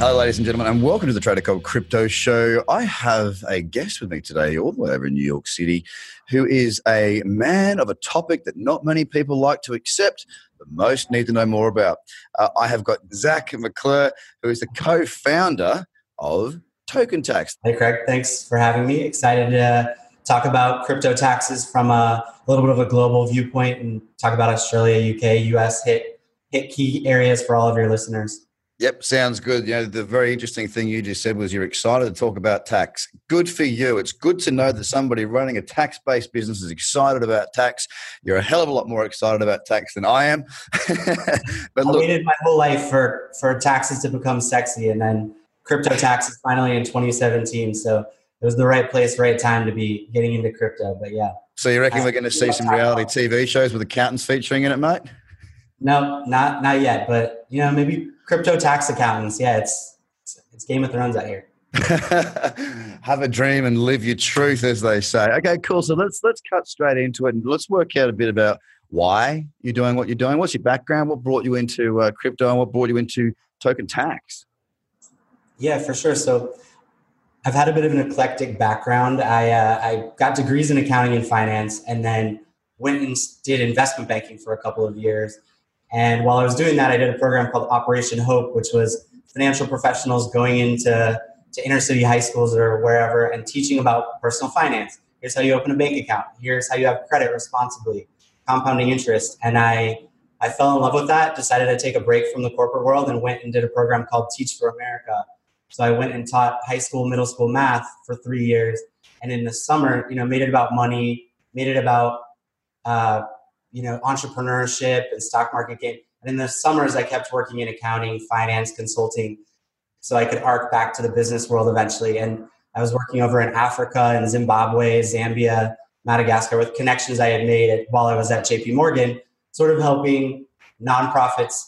Hello, ladies and gentlemen, and welcome to the Trader Cobb Crypto Show. I have a guest with me today, all the way over in New York City, who is a man of a topic that not many people like to accept, but most need to know more about. Uh, I have got Zac McClure, who is the co founder of Token Tax. Hey, Craig, thanks for having me. Excited to talk about crypto taxes from a little bit of a global viewpoint and talk about Australia, UK, US, hit, hit key areas for all of your listeners. Yep, sounds good. You know, the very interesting thing you just said was you're excited to talk about tax. Good for you. It's good to know that somebody running a tax based business is excited about tax. You're a hell of a lot more excited about tax than I am. but I waited my whole life for, for taxes to become sexy, and then crypto taxes finally in 2017. So it was the right place, right time to be getting into crypto. But yeah. So you reckon I, we're going to see some reality TV shows with accountants featuring in it, mate? No, not not yet. But you know, maybe crypto tax accountants. Yeah, it's it's Game of Thrones out here. Have a dream and live your truth, as they say. Okay, cool. So let's let's cut straight into it and let's work out a bit about why you're doing what you're doing. What's your background? What brought you into uh, crypto and what brought you into token tax? Yeah, for sure. So I've had a bit of an eclectic background. I uh, I got degrees in accounting and finance, and then went and did investment banking for a couple of years. And while I was doing that, I did a program called Operation Hope, which was financial professionals going into to inner city high schools or wherever and teaching about personal finance. Here's how you open a bank account. Here's how you have credit responsibly, compounding interest. And I, I fell in love with that, decided to take a break from the corporate world and went and did a program called Teach for America. So I went and taught high school, middle school math for three years. And in the summer, you know, made it about money, made it about uh, you know, entrepreneurship and stock market game. And in the summers, I kept working in accounting, finance, consulting, so I could arc back to the business world eventually. And I was working over in Africa and Zimbabwe, Zambia, Madagascar with connections I had made while I was at JP Morgan, sort of helping nonprofits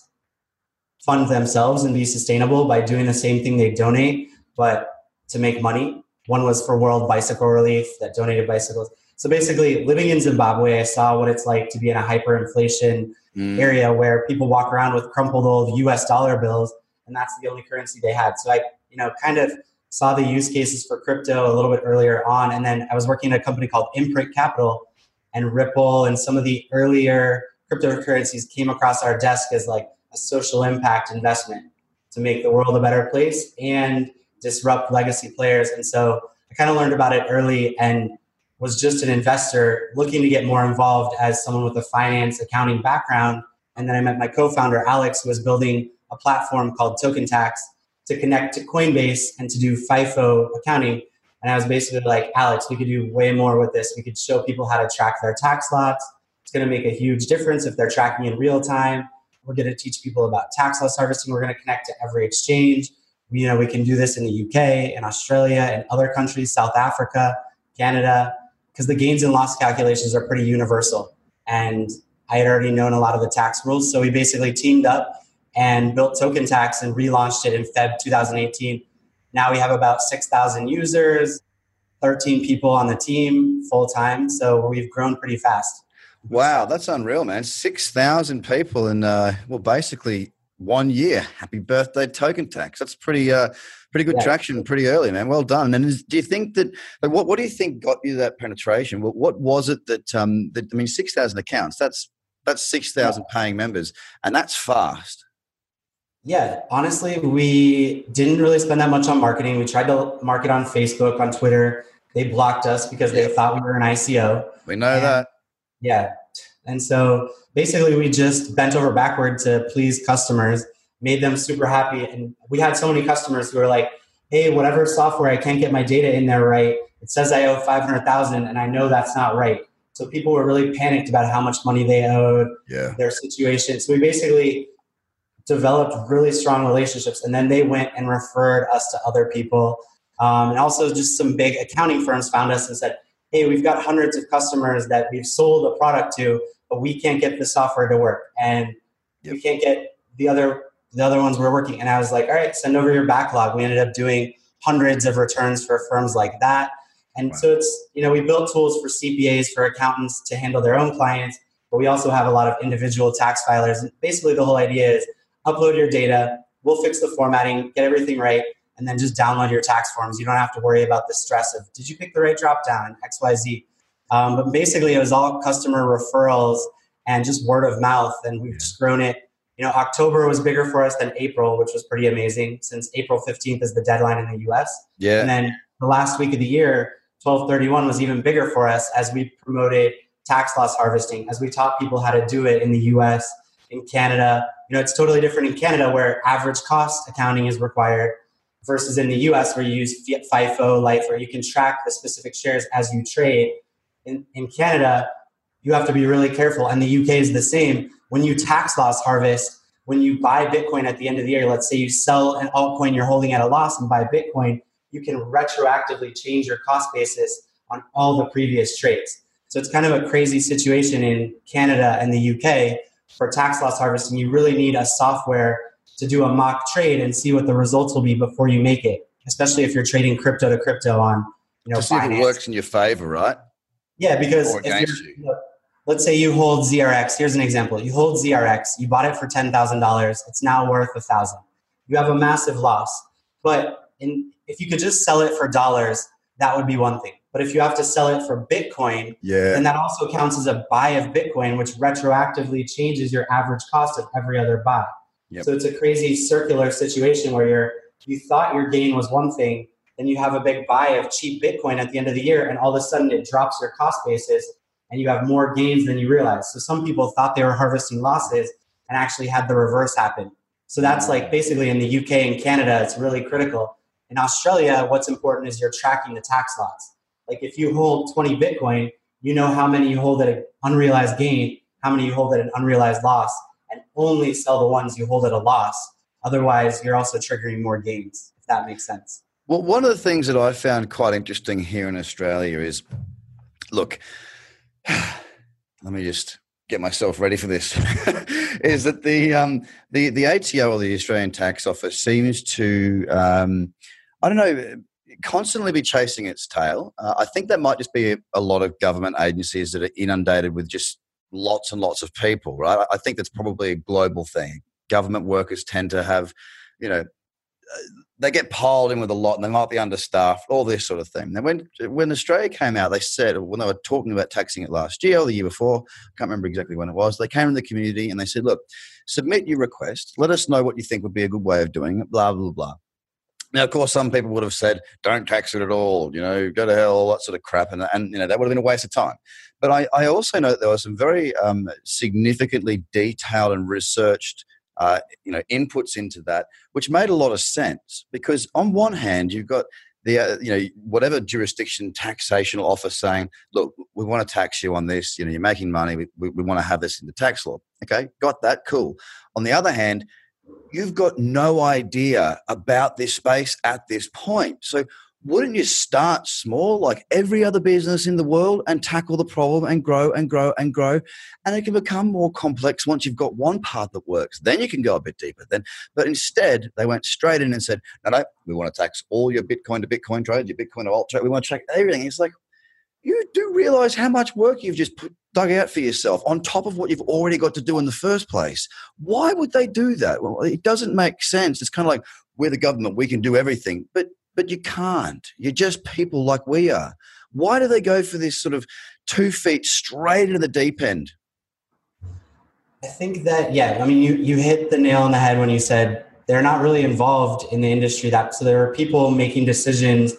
fund themselves and be sustainable by doing the same thing they donate, but to make money. One was for World Bicycle Relief that donated bicycles. So basically, living in Zimbabwe, I saw what it's like to be in a hyperinflation mm. area where people walk around with crumpled old US dollar bills, and that's the only currency they had. So I, you know, kind of saw the use cases for crypto a little bit earlier on. And then I was working at a company called Imprint Capital, and Ripple and some of the earlier cryptocurrencies came across our desk as like a social impact investment to make the world a better place and disrupt legacy players. And so I kind of learned about it early and was just an investor looking to get more involved as someone with a finance accounting background. And then I met my co-founder Alex, who was building a platform called Token Tax to connect to Coinbase and to do FIFO accounting. And I was basically like, Alex, we could do way more with this. We could show people how to track their tax lots. It's going to make a huge difference if they're tracking in real time. We're going to teach people about tax loss harvesting. We're going to connect to every exchange. You know, we can do this in the UK, in Australia, in other countries, South Africa, Canada because the gains and loss calculations are pretty universal. And I had already known a lot of the tax rules. So we basically teamed up and built Token Tax and relaunched it in Feb 2018. Now we have about 6,000 users, 13 people on the team full time. So we've grown pretty fast. Wow, that's unreal, man. 6,000 people in, uh, well, basically one year. Happy birthday, Token Tax. That's pretty, uh, pretty good yeah. traction pretty early, man. Well done. And is, do you think that, like, what, what do you think got you that penetration? What, what was it that, um, that, I mean, 6,000 accounts, that's, that's 6,000 yeah. paying members, and that's fast. Yeah, honestly, we didn't really spend that much on marketing. We tried to market on Facebook, on Twitter. They blocked us because they thought we were an ICO. We know and, that. Yeah. And so basically, we just bent over backward to please customers made them super happy. And we had so many customers who were like, hey, whatever software, I can't get my data in there right. It says I owe 500,000 and I know that's not right. So people were really panicked about how much money they owed, yeah. their situation. So we basically developed really strong relationships and then they went and referred us to other people. Um, and also just some big accounting firms found us and said, hey, we've got hundreds of customers that we've sold a product to, but we can't get the software to work. And yep. we can't get the other the other ones were working. And I was like, all right, send over your backlog. We ended up doing hundreds of returns for firms like that. And wow. so it's, you know, we built tools for CPAs, for accountants to handle their own clients, but we also have a lot of individual tax filers. And basically, the whole idea is upload your data, we'll fix the formatting, get everything right, and then just download your tax forms. You don't have to worry about the stress of did you pick the right drop down, XYZ. Um, but basically, it was all customer referrals and just word of mouth. And we've just grown it you know, October was bigger for us than April, which was pretty amazing since April 15th is the deadline in the US. Yeah. And then the last week of the year, 1231 was even bigger for us as we promoted tax loss harvesting, as we taught people how to do it in the US, in Canada. You know, it's totally different in Canada where average cost accounting is required versus in the US where you use FIFO, LIFO, where you can track the specific shares as you trade. In, in Canada, you have to be really careful. And the UK is the same when you tax loss harvest, when you buy Bitcoin at the end of the year, let's say you sell an altcoin you're holding at a loss and buy Bitcoin, you can retroactively change your cost basis on all the previous trades. So it's kind of a crazy situation in Canada and the UK for tax loss harvesting. You really need a software to do a mock trade and see what the results will be before you make it, especially if you're trading crypto to crypto on, you know, to see if it works in your favor, right? Yeah, because oh, if you're, you. You know, let's say you hold ZRX. Here's an example. You hold ZRX. You bought it for ten thousand dollars. It's now worth a thousand. You have a massive loss. But in, if you could just sell it for dollars, that would be one thing. But if you have to sell it for Bitcoin, yeah. then that also counts as a buy of Bitcoin, which retroactively changes your average cost of every other buy. Yep. So it's a crazy circular situation where you're you thought your gain was one thing, then you have a big buy of cheap Bitcoin at the end of the year, and all of a sudden it drops your cost basis and you have more gains than you realize. So some people thought they were harvesting losses and actually had the reverse happen. So that's like basically in the UK and Canada, it's really critical. In Australia, what's important is you're tracking the tax lots. Like if you hold 20 Bitcoin, you know how many you hold at an unrealized gain, how many you hold at an unrealized loss, and only sell the ones you hold at a loss. Otherwise, you're also triggering more gains, if that makes sense. Well, one of the things that I found quite interesting here in Australia is look, let me just get myself ready for this is that the um, the the ATO or the Australian Tax Office seems to um, I don't know constantly be chasing its tail. Uh, I think that might just be a, a, lot of government agencies that are inundated with just lots and lots of people, right? I think that's probably a global thing. Government workers tend to have, you know, they get piled in with a lot and they might be understaffed, all this sort of thing. Now, when when Australia came out, they said when they were talking about taxing it last year or the year before, I can't remember exactly when it was. They came to the community and they said, "Look, submit your request. Let us know what you think would be a good way of doing it." Blah blah blah. Now, of course, some people would have said, "Don't tax it at all," you know, go to hell, all that sort of crap, and, and you know that would have been a waste of time. But I, I also know that there were some very um, significantly detailed and researched uh, you know inputs into that, which made a lot of sense because on one hand you've got the uh, you know whatever jurisdiction taxational office saying, look, we want to tax you on this. You know, you're making money. We, we, we want to have this in the tax law. Okay, got that. Cool. On the other hand, you've got no idea about this space at this point. So wouldn't you start small like every other business in the world and tackle the problem and grow and grow and grow? And it can become more complex once you've got one part that works. Then you can go a bit deeper then. But instead they went straight in and said no no we want to tax all your bitcoin to bitcoin trade your bitcoin to alt trade we want to track everything. It's like you do realize how much work you've just put, dug out for yourself on top of what you've already got to do in the first place. Why would they do that? Well it doesn't make sense. It's kind of like we're the government. We can do everything. But but you can't. You're just people like we are. Why do they go for this sort of two feet straight into the deep end? I think that yeah, I mean you you hit the nail on the head when you said they're not really involved in the industry that so there are people making decisions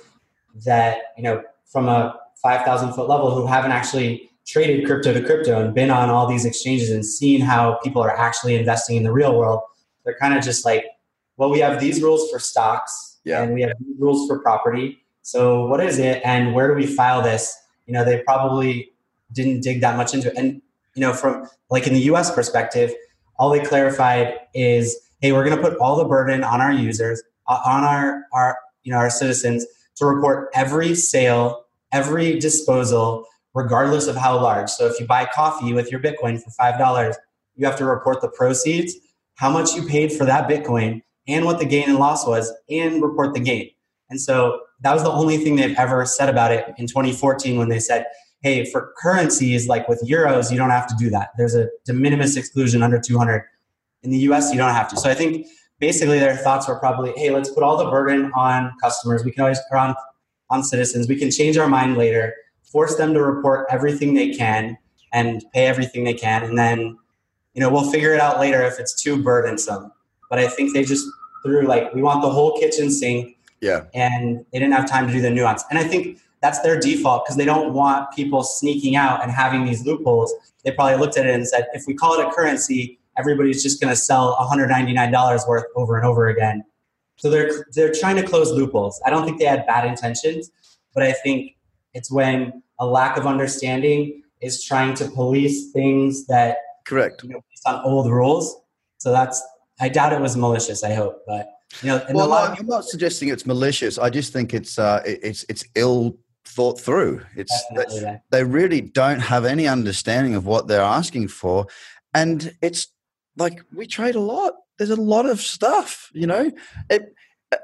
that, you know, from a 5,000 foot level who haven't actually traded crypto to crypto and been on all these exchanges and seen how people are actually investing in the real world. they're kind of just like, well, we have these rules for stocks Yeah. and we have rules for property. So what is it and where do we file this? You know, they probably didn't dig that much into it. And, you know, from like in the US perspective, all they clarified is, hey, we're going to put all the burden on our users, on our, our, you know, our citizens to report every sale, every disposal, regardless of how large. So if you buy coffee with your Bitcoin for $5, you have to report the proceeds, how much you paid for that Bitcoin, and what the gain and loss was, and report the gain. And so that was the only thing they've ever said about it in 2014 when they said, hey, for currencies like with euros, you don't have to do that. There's a de minimis exclusion under 200. In the US, you don't have to. So I think basically their thoughts were probably, hey, let's put all the burden on customers. We can always, or on, on citizens. We can change our mind later, force them to report everything they can and pay everything they can. And then, you know, we'll figure it out later if it's too burdensome. But I think they just threw like, we want the whole kitchen sink Yeah. and they didn't have time to do the nuance. And I think that's their default because they don't want people sneaking out and having these loopholes. They probably looked at it and said, if we call it a currency, everybody's just going to sell $199 worth over and over again. So they're they're trying to close loopholes. I don't think they had bad intentions, but I think it's when a lack of understanding is trying to police things that Correct. you know based on old rules. So that's I doubt it was malicious. I hope, but you know, and Well, no, of I'm not suggesting it's malicious. I just think it's uh, it- it's it's ill thought through. It's they really don't have any understanding of what they're asking for, and it's like we trade a lot. There's a lot of stuff, you know. It,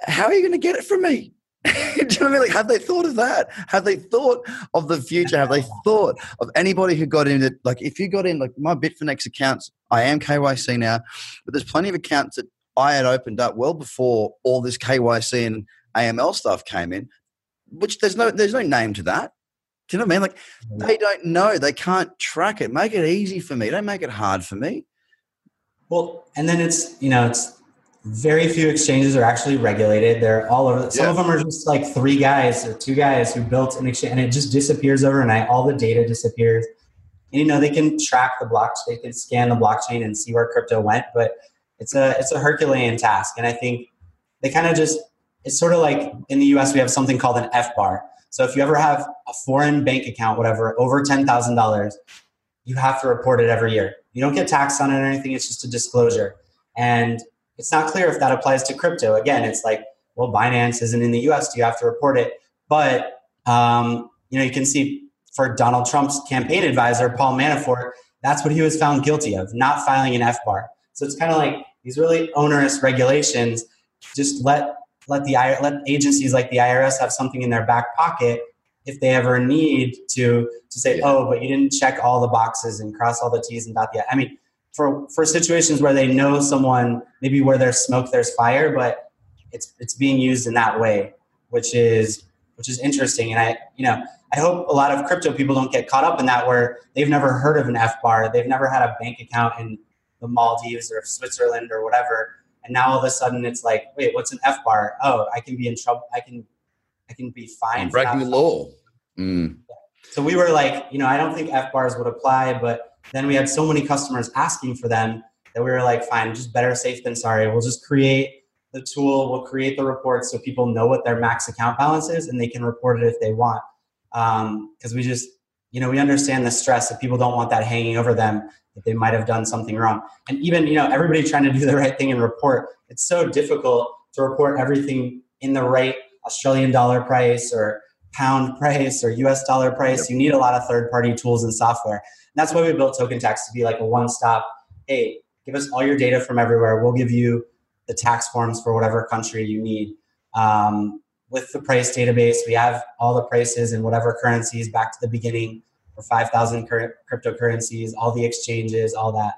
how are you going to get it from me? Do you know what I mean? Like, have they thought of that? Have they thought of the future? Have they thought of anybody who got in? It, like, if you got in, like my Bitfinex accounts, I am KYC now, but there's plenty of accounts that I had opened up well before all this KYC and AML stuff came in. Which there's no there's no name to that. Do you know what I mean? Like they don't know. They can't track it. Make it easy for me. Don't make it hard for me. Well, and then it's you know it's very few exchanges are actually regulated. They're all over. Some Yeah. of them are just like three guys or two guys who built an exchange, and it just disappears overnight. All the data disappears. And, you know they can track the block. They can scan the blockchain and see where crypto went, but it's a it's a Herculean task. And I think they kind of just it's sort of like in the U.S. we have something called an FBAR. So if you ever have a foreign bank account, whatever, over ten thousand dollars, you have to report it every year. You don't get taxed on it or anything. It's just a disclosure. And it's not clear if that applies to crypto. Again, it's like, well, Binance isn't in the US. Do you have to report it? But, um, you know, you can see for Donald Trump's campaign advisor, Paul Manafort, that's what he was found guilty of, not filing an FBAR. So it's kind of like these really onerous regulations. Just let let the let agencies like the IRS have something in their back pocket if they ever need to to say, Yeah. oh, but you didn't check all the boxes and cross all the T's and dot the I. I mean, for for situations where they know someone, maybe where there's smoke, there's fire, but it's it's being used in that way, which is which is interesting. And I, you know, I hope a lot of crypto people don't get caught up in that where they've never heard of an FBAR, they've never had a bank account in the Maldives or Switzerland or whatever, and now all of a sudden it's like, wait, what's an FBAR? Oh, I can be in trouble. I can I can be fined. breaking the law. Mm. so we were like, you know, I don't think FBARs would apply, but then we had so many customers asking for them that we were like, fine, just better safe than sorry. We'll just create the tool, we'll create the reports so people know what their max account balance is and they can report it if they want. Um, because we just, you know, we understand the stress that people don't want that hanging over them that they might have done something wrong. And even, you know, everybody trying to do the right thing and report, it's so difficult to report everything in the right Australian dollar price or pound price or US dollar price. You need a lot of third party tools and software. And that's why we built Token Tax to be like a one stop. Hey, give us all your data from everywhere. We'll give you the tax forms for whatever country you need. Um, with the price database, we have all the prices in whatever currencies back to the beginning for 5,000 cur- cryptocurrencies, all the exchanges, all that.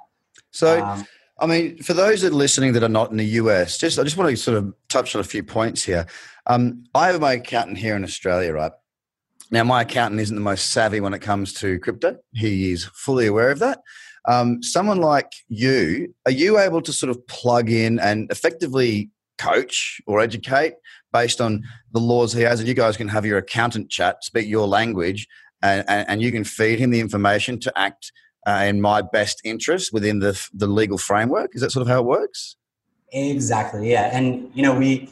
So, Um, I mean, for those that are listening that are not in the US, just I just want to sort of touch on a few points here. Um, I have my accountant here in Australia, right? Now, my accountant isn't the most savvy when it comes to crypto. He is fully aware of that. Um, someone like you, are you able to sort of plug in and effectively coach or educate based on the laws he has? And you guys can have your accountant chat, speak your language, and, and, and you can feed him the information to act uh, in my best interest within the the legal framework. Is that sort of how it works? Exactly. Yeah. And, you know, we,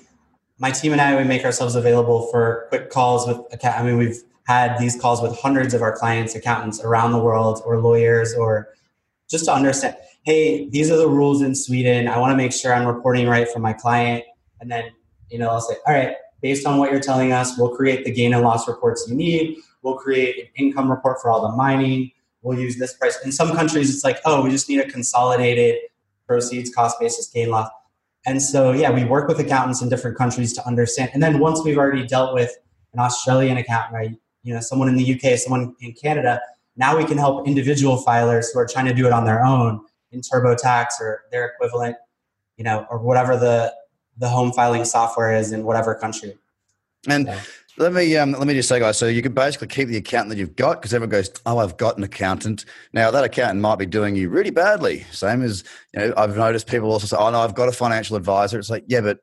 my team and I, we make ourselves available for quick calls with, account. I mean, we've had these calls with hundreds of our clients, accountants around the world, or lawyers, or just to understand, hey, these are the rules in Sweden. I want to make sure I'm reporting right for my client. And then, you know, I'll say, all right, based on what you're telling us, we'll create the gain and loss reports you need. We'll create an income report for all the mining. We'll use this price. In some countries, it's like, oh, we just need a consolidated proceeds, cost basis, gain loss. And so, yeah, we work with accountants in different countries to understand. And then once we've already dealt with an Australian accountant, right, you know, someone in the UK, someone in Canada, now we can help individual filers who are trying to do it on their own in TurboTax or their equivalent, you know, or whatever the the home filing software is in whatever country. And. Let me um, let me just say, guys. So you can basically keep the accountant that you've got because everyone goes, "Oh, I've got an accountant." Now that accountant might be doing you really badly. Same as you know, I've noticed people also say, "Oh no, I've got a financial advisor." It's like, yeah, but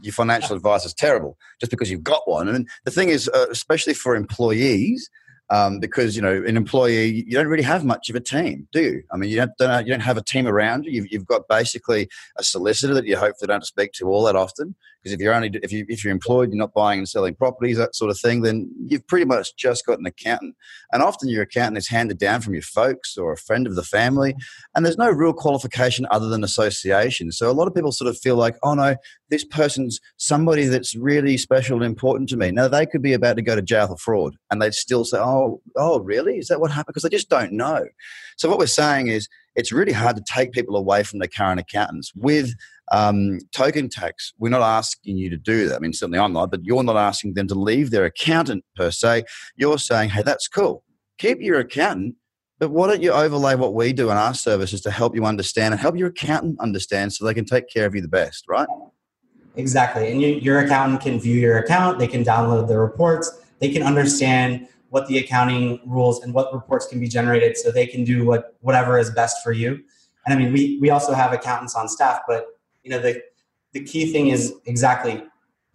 your financial advice is terrible just because you've got one. And the thing is, uh, especially for employees, um, because you know an employee you don't really have much of a team, do you? I mean, you don't, don't you don't have a team around you. You've, you've got basically a solicitor that you hopefully don't speak to all that often. Because if you're only if you if you're employed, you're not buying and selling properties, that sort of thing, then you've pretty much just got an accountant. And often your accountant is handed down from your folks or a friend of the family, and there's no real qualification other than association. So a lot of people sort of feel like, oh no, this person's somebody that's really special and important to me. Now they could be about to go to jail for fraud, and they'd still say, oh, oh, really? Is that what happened? Because they just don't know. So what we're saying is it's really hard to take people away from their current accountants. With um, token tax, we're not asking you to do that. I mean, certainly I'm not, but you're not asking them to leave their accountant per se. You're saying, hey, that's cool. Keep your accountant, but why don't you overlay what we do in our services to help you understand and help your accountant understand so they can take care of you the best, right? Exactly. And you, your accountant can view your account, they can download the reports, they can understand what the accounting rules and what reports can be generated so they can do what whatever is best for you. And I mean, we, we also have accountants on staff, but you know, the, the key thing is exactly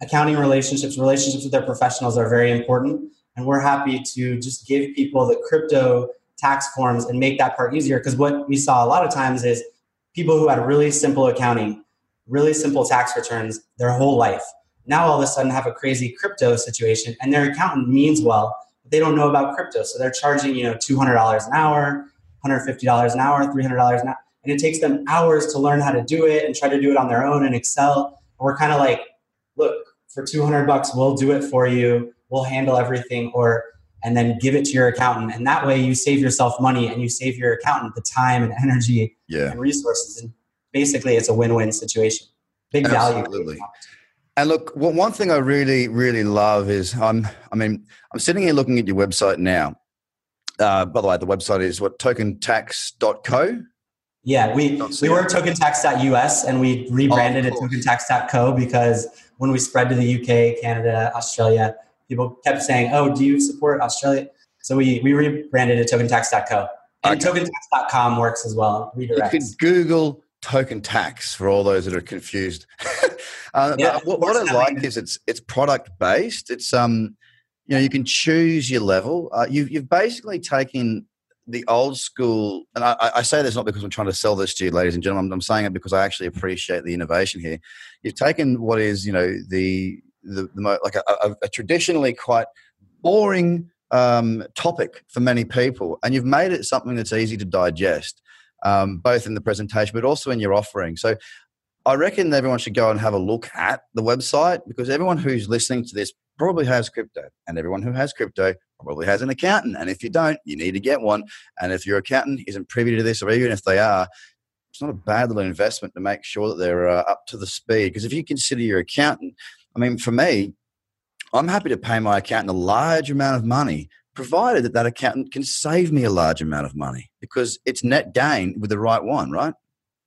accounting relationships, relationships with their professionals are very important. And we're happy to just give people the crypto tax forms and make that part easier. Because what we saw a lot of times is people who had really simple accounting, really simple tax returns their whole life, now all of a sudden have a crazy crypto situation and their accountant means well but they don't know about crypto. So they're charging, you know, $200 an hour, $150 an hour, $300 an hour. And it takes them hours to learn how to do it and try to do it on their own in Excel. And we're kind of like, look, for 200 bucks, we'll do it for you. We'll handle everything or, and then give it to your accountant. And that way you save yourself money and you save your accountant the time and energy yeah. and resources. And basically it's a win-win situation. Big value. Absolutely. value. And look, one thing I really, really love is I'm, I mean, I'm sitting here looking at your website now. Uh, by the way, the website is what tokentax.co. Yeah, we we were tokentax.us and we rebranded oh, it tokentax.co because when we spread to the UK, Canada, Australia, people kept saying, "Oh, do you support Australia?" So we we rebranded it tokentax.co. And okay. tokentax.com works as well. Redirects. You can Google token tax for all those that are confused. uh, yeah, what, what I like is it's it's product based. It's um, you know, you can choose your level. Uh, you've you've basically taken the old school, and I, I, say this not because I'm trying to sell this to you, ladies and gentlemen. I'm saying it because I actually appreciate the innovation here. You've taken what is, you know, the the, the like a, a, a traditionally quite boring um, topic for many people, and you've made it something that's easy to digest um, both in the presentation but also in your offering. So I reckon everyone should go and have a look at the website because everyone who's listening to this probably has crypto, and everyone who has crypto probably has an accountant. And if you don't, you need to get one. And if your accountant isn't privy to this, or even if they are, it's not a bad little investment to make sure that they're uh, up to the speed. Because if you consider your accountant, I mean, for me, I'm happy to pay my accountant a large amount of money provided that that accountant can save me a large amount of money because it's net gain with the right one, right?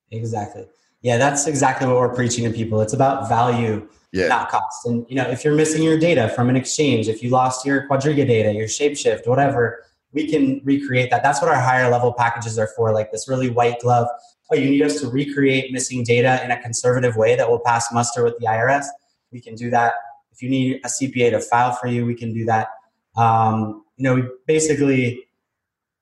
Exactly. Yeah, that's exactly what we're preaching to people. It's about value, yeah. not cost. And you know, if you're missing your data from an exchange, if you lost your Quadriga data, your Shapeshift, whatever, we can recreate that. That's what our higher level packages are for, like this really white glove. Oh, you need us to recreate missing data in a conservative way that will pass muster with the IRS. We can do that. If you need a CPA to file for you, we can do that. Um, you know, we basically,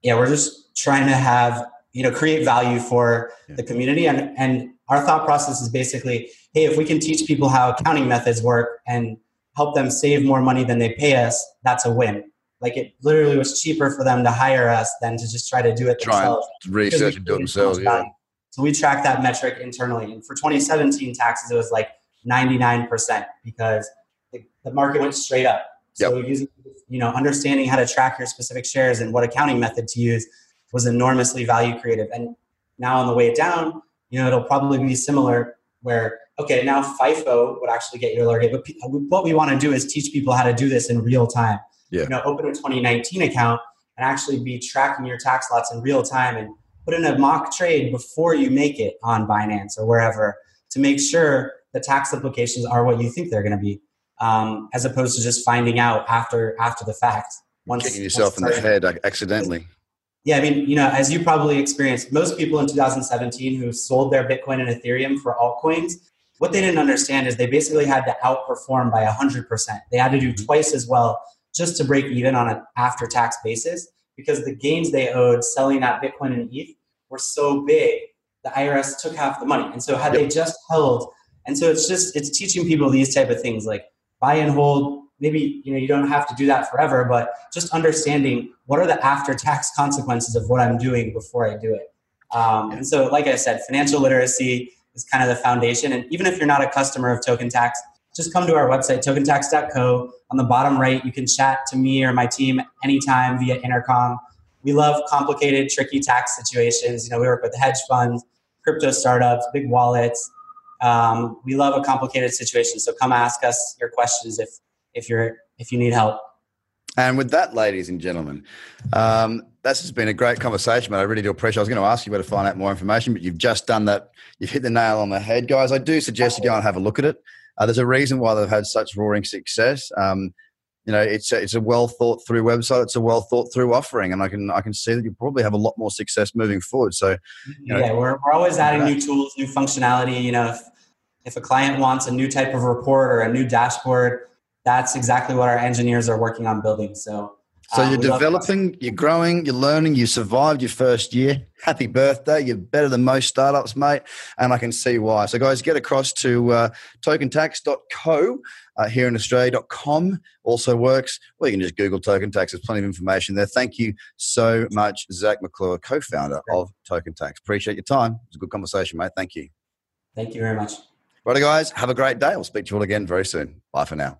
yeah, we're just trying to have, you know, create value for yeah. the community. And, and our thought process is basically, hey, if we can teach people how accounting methods work and help them save more money than they pay us, that's a win. Like it literally was cheaper for them to hire us than to just try to do it try themselves. research and do it themselves. Yeah. So we track that metric internally. And for 2017 taxes, it was like 99% because the, the market went straight up. So yep. using, you know, understanding how to track your specific shares and what accounting method to use was enormously value creative. And now on the way down, you know, it'll probably be similar where, okay, now FIFO would actually get you a lower rate. But what we want to do is teach people how to do this in real time. Yeah. You know, open a 2019 account and actually be tracking your tax lots in real time and put in a mock trade before you make it on Binance or wherever to make sure the tax implications are what you think they're going to be, um, as opposed to just finding out after after the fact. Once kicking yourself once in the head accidentally. Yeah, I mean, you know, as you probably experienced, most people in 2017 who sold their Bitcoin and Ethereum for altcoins, what they didn't understand is they basically had to outperform by 100%. They had to do mm-hmm. twice as well just to break even on an after tax basis because the gains they owed selling that Bitcoin and ETH were so big, the IRS took half the money. And so had yep. they just held, and so it's just it's teaching people these type of things like buy and hold. Maybe you know you don't have to do that forever, but just understanding what are the after tax consequences of what I'm doing before I do it. Um, and so, like I said, financial literacy is kind of the foundation. And even if you're not a customer of Token Tax, just come to our website, tokentax.co. On the bottom right, you can chat to me or my team anytime via intercom. We love complicated, tricky tax situations. You know, we work with hedge funds, crypto startups, big wallets. Um, we love a complicated situation. So come ask us your questions if if you're if you need help. And with that, ladies and gentlemen, um, this has been a great conversation, but I really do appreciate. I was going to ask you where to find out more information, but you've just done that. You've hit the nail on the head, guys. I do suggest you go and have a look at it. Uh, there's a reason why they've had such roaring success. Um, you know, it's a, it's a well thought through website. It's a well thought through offering, and I can I can see that you probably have a lot more success moving forward. So, you know, yeah, we're we're always adding new tools, new functionality. You know, if if a client wants a new type of report or a new dashboard, that's exactly what our engineers are working on building. So so you're uh, developing, you're growing, you're learning, you survived your first year. Happy birthday. You're better than most startups, mate. And I can see why. So, guys, get across to uh, tokentax.co uh, here in Australia.com also works. Or you can just Google Token Tax. There's plenty of information there. Thank you so much, Zac McClure, co founder of Token Tax. Appreciate your time. It's a good conversation, mate. Thank you. Thank you very much. Righto, guys. Have a great day. We'll speak to you all again very soon. Bye for now.